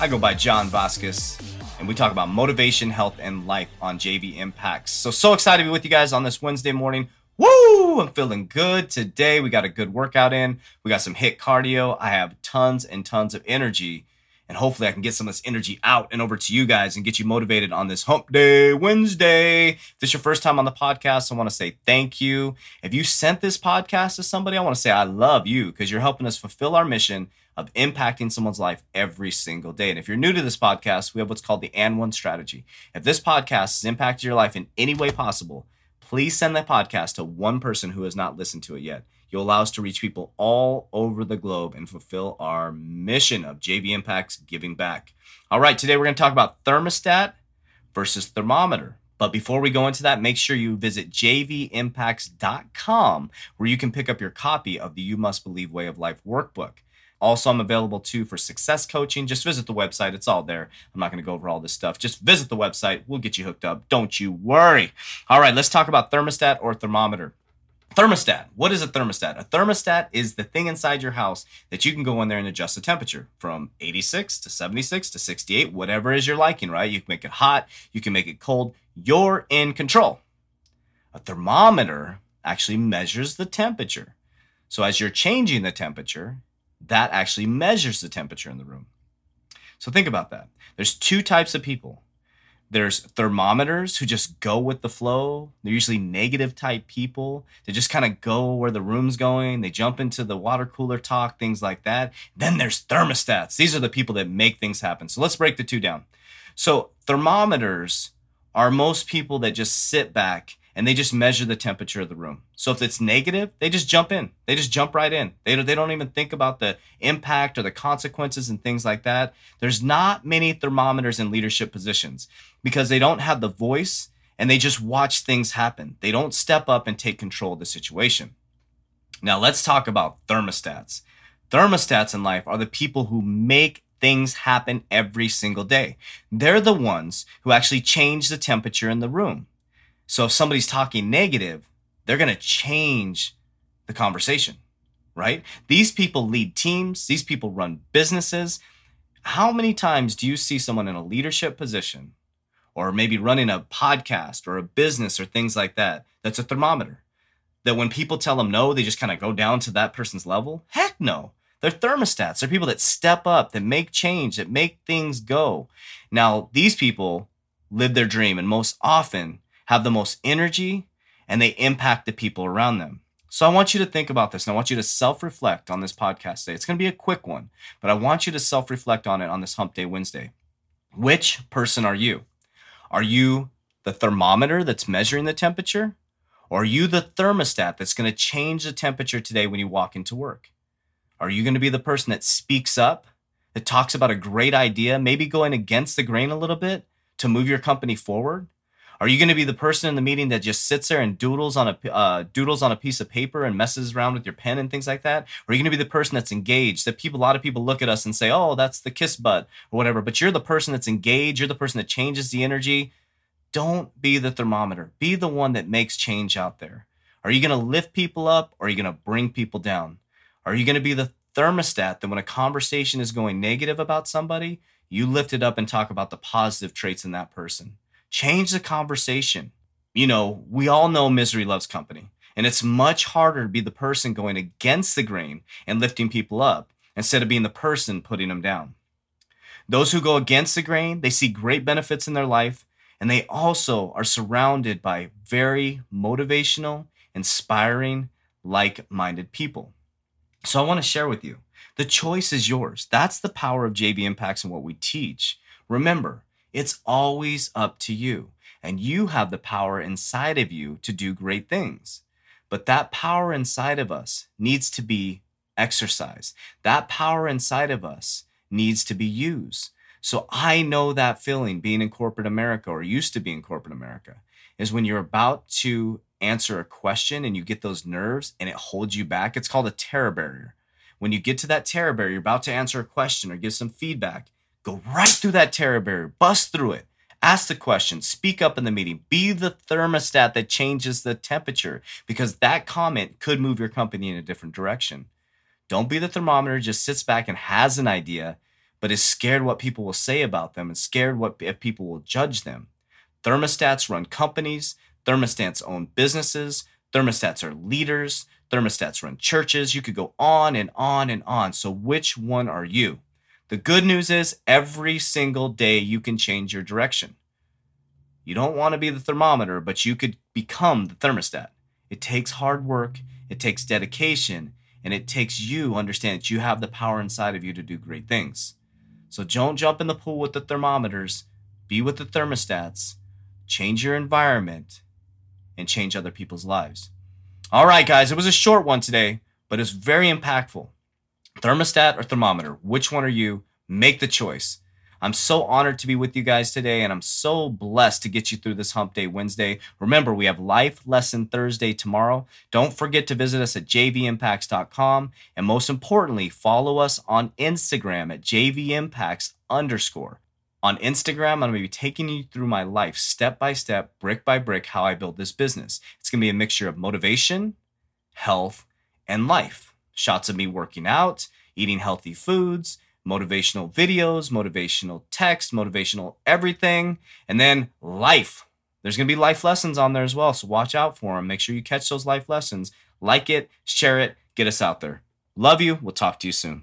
I go by John Vasquez and we talk about motivation, health, and life on JV Impacts. So, so excited to be with you guys on this Wednesday morning. Woo! I'm feeling good today. We got a good workout in. We got some HIIT cardio. I have tons and tons of energy. And hopefully, I can get some of this energy out and over to you guys and get you motivated on this Hump Day Wednesday. If this is your first time on the podcast, I want to say thank you. If you sent this podcast to somebody, I want to say I love you because you're helping us fulfill our mission of impacting someone's life every single day. And if you're new to this podcast, we have what's called the and one strategy. If this podcast has impacted your life in any way possible, please send that podcast to one person who has not listened to it yet. You'll allow us to reach people all over the globe and fulfill our mission of JV Impacts giving back. All right, today we're going to talk about thermostat versus thermometer. But before we go into that, make sure you visit jvimpacts.com where you can pick up your copy of the You Must Believe Way of Life workbook. Also, I'm available too for success coaching. Just visit the website, it's all there. I'm not going to go over all this stuff. Just visit the website, we'll get you hooked up. Don't you worry. All right, let's talk about thermostat or thermometer. Thermostat. What is a thermostat? A thermostat is the thing inside your house that you can go in there and adjust the temperature from 86 to 76 to 68, whatever is your liking, right? You can make it hot, you can make it cold. You're in control. A thermometer actually measures the temperature. So as you're changing the temperature, that actually measures the temperature in the room. So think about that. There's two types of people. There's thermometers who just go with the flow. They're usually negative type people. They just kind of go where the room's going. They jump into the water cooler talk, things like that. Then there's thermostats. These are the people that make things happen. So let's break the two down. So thermometers are most people that just sit back and they just measure the temperature of the room. So if it's negative, they just jump in. They just jump right in. They don't, they don't even think about the impact or the consequences and things like that. There's not many thermometers in leadership positions because they don't have the voice and they just watch things happen. They don't step up and take control of the situation. Now let's talk about thermostats. Thermostats in life are the people who make things happen every single day. They're the ones who actually change the temperature in the room. So if somebody's talking negative, they're going to change the conversation, right? These people lead teams, these people run businesses. How many times do you see someone in a leadership position or maybe running a podcast or a business or things like that that's a thermometer? That when people tell them no, they just kind of go down to that person's level? Heck no. They're thermostats. They're people that step up, that make change, that make things go. Now, these people live their dream, and most often have the most energy, and they impact the people around them. So I want you to think about this and I want you to self reflect on this podcast today. It's going to be a quick one, but I want you to self reflect on it on this Hump Day Wednesday. Which person are you? Are you the thermometer that's measuring the temperature? Or are you the thermostat that's going to change the temperature today when you walk into work? Are you going to be the person that speaks up, that talks about a great idea, maybe going against the grain a little bit to move your company forward? Are you going to be the person in the meeting that just sits there and doodles on a uh, doodles on a piece of paper and messes around with your pen and things like that? Or are you going to be the person that's engaged? That people, a lot of people look at us and say, "Oh, that's the kiss butt" or whatever. But you're the person that's engaged. You're the person that changes the energy. Don't be the thermometer. Be the one that makes change out there. Are you going to lift people up or are you going to bring people down? Are you going to be the thermostat that when a conversation is going negative about somebody, you lift it up and talk about the positive traits in that person? Change the conversation. You know, we all know misery loves company, and it's much harder to be the person going against the grain and lifting people up instead of being the person putting them down. Those who go against the grain, they see great benefits in their life, and they also are surrounded by very motivational, inspiring, like minded people. So I want to share with you the choice is yours. That's the power of JV Impacts and what we teach. Remember, it's always up to you. And you have the power inside of you to do great things. But that power inside of us needs to be exercised. That power inside of us needs to be used. So I know that feeling being in corporate America or used to be in corporate America is when you're about to answer a question and you get those nerves and it holds you back. It's called a terror barrier. When you get to that terror barrier, you're about to answer a question or give some feedback, go right through that terror barrier, bust through it. Ask the question, speak up in the meeting, be the thermostat that changes the temperature because that comment could move your company in a different direction. Don't be the thermometer, just sits back and has an idea, but is scared what people will say about them and scared what if people will judge them. Thermostats run companies, thermostats own businesses, thermostats are leaders, thermostats run churches. You could go on and on and on. So, which one are you? The good news is every single day you can change your direction. You don't want to be the thermometer, but you could become the thermostat. It takes hard work, it takes dedication, and it takes you understand that you have the power inside of you to do great things. So don't jump in the pool with the thermometers, be with the thermostats, change your environment, and change other people's lives. All right, guys, it was a short one today, but it's very impactful. Thermostat or thermometer, which one are you? Make the choice. I'm so honored to be with you guys today, and I'm so blessed to get you through this Hump Day Wednesday. Remember, we have Life Lesson Thursday tomorrow. Don't forget to visit us at jvimpacts.com, and most importantly, follow us on Instagram at jvimpacts underscore. On Instagram, I'm going to be taking you through my life step by step, brick by brick, how I built this business. It's going to be a mixture of motivation, health, and life. Shots of me working out, eating healthy foods, motivational videos, motivational text, motivational everything, and then life. There's going to be life lessons on there as well. So watch out for them. Make sure you catch those life lessons. Like it, share it, get us out there. Love you. We'll talk to you soon.